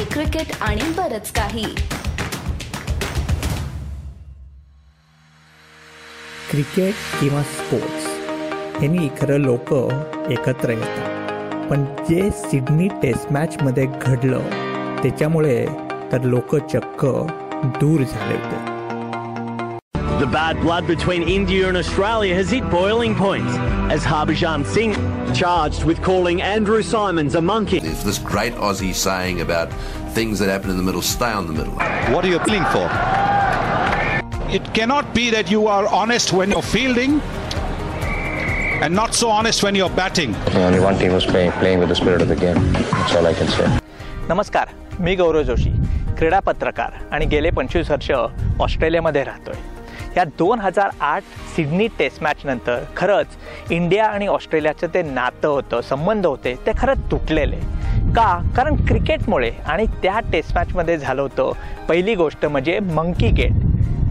Hockey cricket आणि बरच काही. क्रिकेट किंवा स्पोर्ट्स यांनी खरं लोक एकत्र येतात. पण जे सिडनी टेस्ट मॅचमध्ये घडलं त्याच्यामुळे तर लोक चक्क दूर झाले होते. The bad blood between India and Australia has hit boiling point as Harbhajan Singh charged with calling Andrew Simons a monkey. There's this great Aussie saying about things that happen in the middle stay on the middle. What are you appealing for? It cannot be that you are honest when you're fielding and not so honest when you're batting. Only one team was playing, playing with the spirit of the game. That's all I can say. नमस्कार मी गौरव जोशी क्रीडा पत्रकार आणि गेले पंचवीस वर्ष ऑस्ट्रेलियामध्ये राहतोय या दोन हजार आठ सिडनी टेस्ट मॅचनंतर खरंच इंडिया आणि ऑस्ट्रेलियाचं ते नातं होतं संबंध होते ते खरंच तुटलेले. का? कारण क्रिकेटमुळे आणि त्या टेस्ट मॅचमध्ये झालं होतं पहिली गोष्ट म्हणजे मंकी गेट.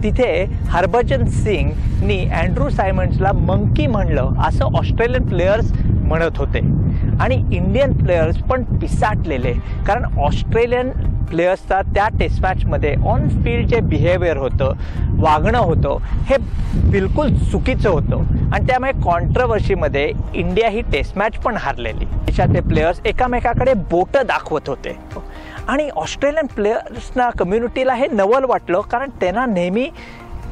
तिथे हरभजन सिंगनी अँड्रू सायमंड्सला मंकी म्हणलं असं ऑस्ट्रेलियन प्लेयर्स म्हणत होते. आणि इंडियन प्लेयर्स पण पिसाटलेले कारण ऑस्ट्रेलियन प्लेयर्सचा त्या टेस्ट मॅचमध्ये ऑन फील्ड जे बिहेवियर होतं वागणं होतं हे बिलकुल चुकीचं होतं. आणि त्यामुळे कॉन्ट्रवर्सीमध्ये इंडिया ही टेस्ट मॅच पण हारलेली. देशाचे प्लेयर्स एकामेकाकडे बोटं दाखवत होते. आणि ऑस्ट्रेलियन प्लेयर्सना कम्युनिटीला हे नवल वाटलं कारण त्यांना नेहमी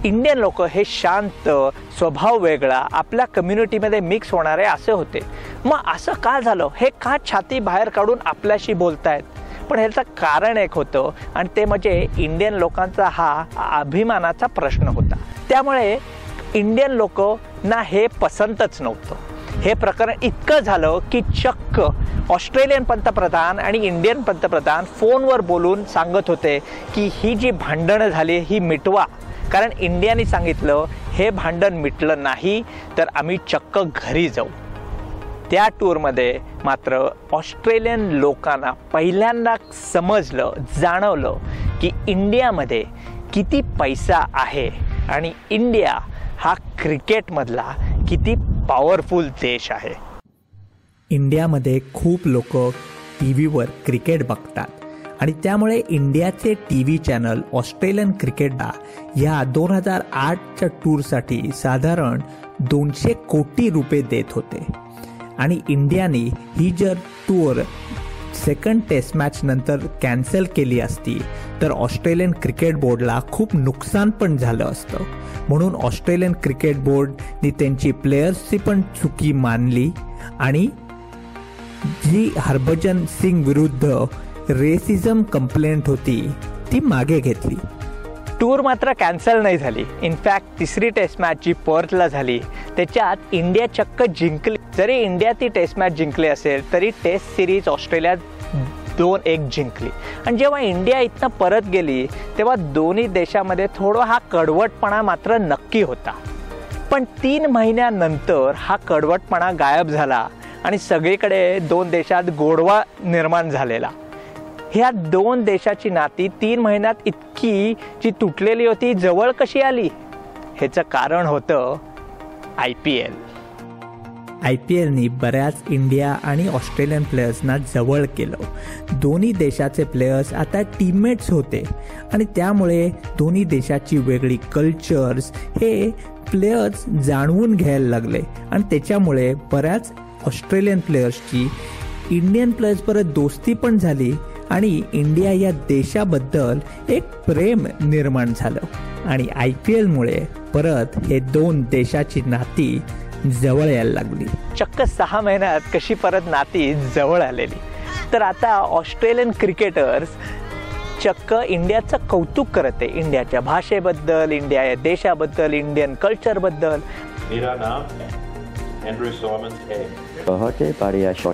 इंडियन लोक हे शांत स्वभाव वेगळा आपल्या कम्युनिटीमध्ये मिक्स होणारे असे होते. मग असं का झालं? हे का छाती बाहेर काढून आपल्याशी बोलतायत? पण ह्याचं कारण एक होतं आणि ते म्हणजे इंडियन लोकांचा हा अभिमानाचा प्रश्न होता. त्यामुळे इंडियन लोक ना हे पसंतच नव्हतं. हे प्रकरण इतकं झालं की चक्क ऑस्ट्रेलियन पंतप्रधान आणि इंडियन पंतप्रधान फोनवर बोलून सांगत होते की ही जी भांडणं झाली ही मिटवा. कारण इंडियाने सांगितलं हे भांडण मिटलं नाही तर आम्ही चक्क घरी जाऊ. त्या टूरमध्ये मात्र ऑस्ट्रेलियन लोकांना पहिल्यांदा समजलं जाणवलं की इंडियामध्ये किती पैसा आहे आणि इंडिया हा क्रिकेटमधला किती पॉवरफुल देश आहे. इंडियामध्ये खूप लोक टी व्हीवर क्रिकेट बघतात आणि त्यामुळे इंडियाचे टी व्ही चॅनल ऑस्ट्रेलियन क्रिकेटला या दोन हजार आठच्या टूरसाठी साधारण दोनशे कोटी रुपये देत होते. आणि इंडियाने ही जर टूर सेकंड टेस्ट मॅच नंतर कॅन्सल केली असती तर ऑस्ट्रेलियन क्रिकेट बोर्डला खूप नुकसान पण झालं असतं. म्हणून ऑस्ट्रेलियन क्रिकेट बोर्डनी त्यांची प्लेयर्सची पण चुकी मानली आणि जी हरभजन सिंग विरुद्ध रेसिझम कंप्लेंट होती ती मागे घेतली. टूर मात्र कॅन्सल नाही झाली. इनफॅक्ट तिसरी टेस्ट मॅच जी पर्थला झाली त्याच्यात इंडिया चक्क जिंकली. जरी इंडिया ती टेस्ट मॅच जिंकली असेल तरी टेस्ट सिरीज ऑस्ट्रेलियात दोन एक जिंकली. आणि जेव्हा इंडिया इथनं परत गेली तेव्हा दोन्ही देशामध्ये थोडा हा कडवटपणा मात्र नक्की होता. पण तीन महिन्यानंतर हा कडवटपणा गायब झाला आणि सगळीकडे दोन देशात गोडवा निर्माण झालेला. ह्या दोन देशाची नाती तीन महिन्यात इतकी जी तुटलेली होती जवळ कशी आली? ह्याचं कारण होतं I P L I P एलनी बऱ्याच इंडिया आणि ऑस्ट्रेलियन प्लेयर्सना जवळ केलं. दोन्ही देशाचे प्लेयर्स आता टीममेट्स होते. आणि त्यामुळे दोन्ही देशाची वेगळी कल्चर्स हे प्लेयर्स जाणवून घ्यायला लागले. आणि त्याच्यामुळे बऱ्याच ऑस्ट्रेलियन प्लेयर्सची इंडियन प्लेयर्स परत दोस्ती पण झाली आणि इंडिया या देशाबद्दल एक प्रेम निर्माण झालं. आणि आय पी एलमुळे परत हे दोन देशाची नाती जवळ यायला लागली. चक्क सहा महिन्यात कशी परत नाती जवळ आलेली. तर आता ऑस्ट्रेलियन क्रिकेटर्स चक्क इंडियाचं कौतुक करत आहे. इंडियाच्या भाषेबद्दल इंडिया या देशाबद्दल इंडियन कल्चरबद्दल.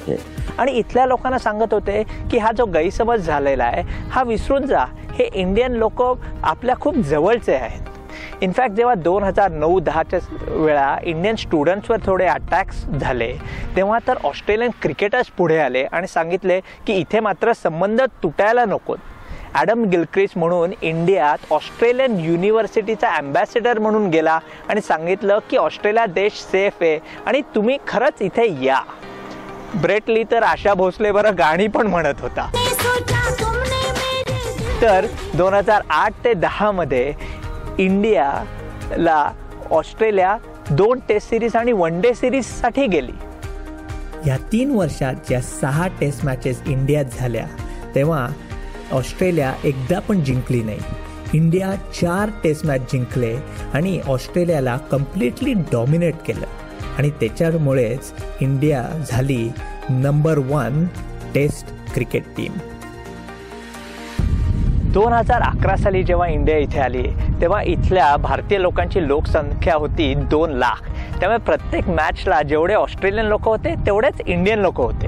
है. आणि इथल्या लोकांना सांगत होते की हा जो गैरसमज झालेला आहे हा विसरून जा. हे इंडियन लोक आपल्या खूप जवळचे आहेत. इनफॅक्ट जेव्हा दोन हजार नऊ दहाच्या वेळा इंडियन स्टुडंट्सवर थोडे अटॅक्स झाले तेव्हा तर ऑस्ट्रेलियन क्रिकेटर्स पुढे आले आणि सांगितले की इथे मात्र संबंध तुटायला नकोत. ॲडम गिलक्रिस म्हणून इंडियात ऑस्ट्रेलियन युनिव्हर्सिटीचा अँबॅसेडर म्हणून गेला आणि सांगितलं की ऑस्ट्रेलिया देश सेफ आहे आणि तुम्ही खरंच इथे या. ब्रेटली तर आशा भोसले बरं गाणी पण म्हणत होता. तर दोन हजार आठ ते दहामध्ये इंडियाला ऑस्ट्रेलिया दोन टेस्ट सिरीज आणि वन डे सिरीजसाठी गेली. या तीन वर्षात ज्या सहा टेस्ट मॅचेस इंडियात झाल्या तेव्हा ऑस्ट्रेलिया एकदा पण जिंकली नाही. इंडिया चार टेस्ट मॅच जिंकले आणि ऑस्ट्रेलियाला कम्प्लिटली डॉमिनेट केलं. आणि त्याच्यामुळेच इंडिया झाली number one test cricket team दोन हजार अकरा साली जेव्हा इंडिया इथे आली तेव्हा इथल्या भारतीय लोकांची लोकसंख्या होती दोन लाख. त्यामुळे प्रत्येक मॅचला जेवढे ऑस्ट्रेलियन लोक होते तेवढेच इंडियन लोक होते.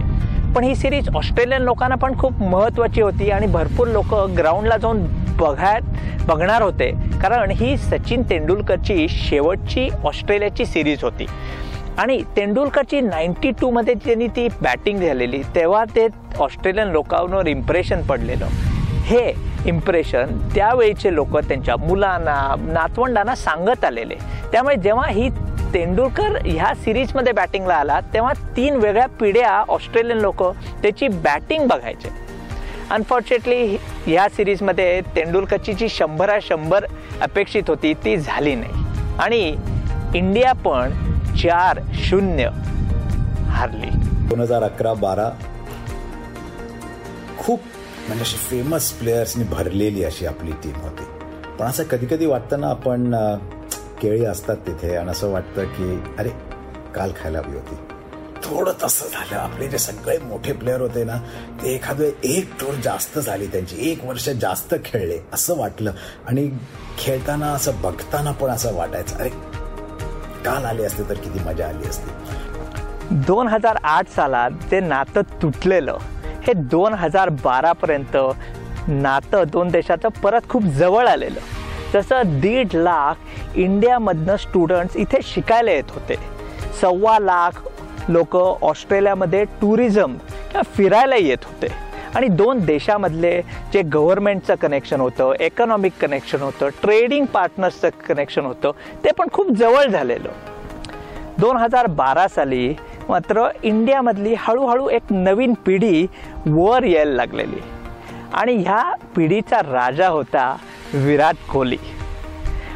पण ही सिरीज ऑस्ट्रेलियन लोकांना पण खूप महत्त्वाची होती आणि भरपूर लोक ग्राउंडला जाऊन बघायत बघणार होते. कारण ही सचिन तेंडुलकरची शेवटची ऑस्ट्रेलियाची सिरीज होती. आणि तेंडुलकरची नाईन्टी टूमध्ये त्यांनी ती बॅटिंग झालेली. तेव्हा ते ऑस्ट्रेलियन लोकांवर इम्प्रेशन पडलेलं. हे इम्प्रेशन त्यावेळीचे लोक त्यांच्या मुलांना नातवंडांना सांगत आलेले. त्यामुळे जेव्हा ही तेंडुलकर ह्या सिरीजमध्ये बॅटिंगला आला तेव्हा तीन वेगळ्या पिढ्या ऑस्ट्रेलियन लोक त्याची बॅटिंग बघायचे. अनफॉर्च्युनेटली ह्या सिरीजमध्ये तेंडुलकरची जी शंभरा शंभर अपेक्षित होती ती झाली नाही. आणि इंडिया पण चार शून्य हारली. दोन हजार अकरा बारा खूप म्हणजे अशी फेमस प्लेयर्सनी भरलेली अशी आपली टीम होती. पण असं कधी कधी वाटतं ना आपण केळी असतात तिथे आणि असं वाटतं की अरे काल खायला हवी होती. थोडं तसं झालं. आपले जे सगळे मोठे प्लेअर होते ना ते एखादं एक टूर जास्त झाली त्यांची. एक वर्ष जास्त खेळले असं वाटलं. आणि खेळताना असं बघताना पण असं वाटायचं अरे काल आले असते तर किती मजा आली असती. दोन हजार आठ सालात ते नातं तुटलेलं. हे दोन हजार बारापर्यंत नातं दोन देशाचं परत खूप जवळ आलेलं. जसं दीड लाख इंडियामधनं स्टुडंट्स इथे शिकायला येत होते. सव्वा लाख लोक ऑस्ट्रेलियामध्ये टुरिझम किंवा फिरायला येत होते. आणि दोन देशामधले जे गव्हर्नमेंटचं कनेक्शन होतं इकॉनॉमिक कनेक्शन होतं ट्रेडिंग पार्टनर्सचं कनेक्शन होतं ते पण खूप जवळ झालेलं. दोन हजार बारा साली मात्र इंडियामधली हळूहळू एक नवीन पिढी वर यायला लागलेली. आणि ह्या पिढीचा राजा होता विराट कोहली.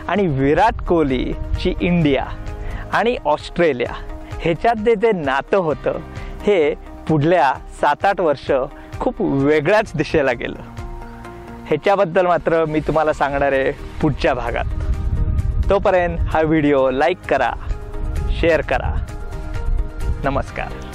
आणि विराट कोहलीची इंडिया आणि ऑस्ट्रेलिया ह्याच्यात जे जे नातं होतं हे पुढल्या सात आठ वर्ष खूप वेगळ्याच दिशेला गेलं. ह्याच्याबद्दल मात्र मी तुम्हाला सांगणार आहे पुढच्या भागात. तोपर्यंत हा व्हिडिओ लाईक करा शेअर करा. नमस्कार.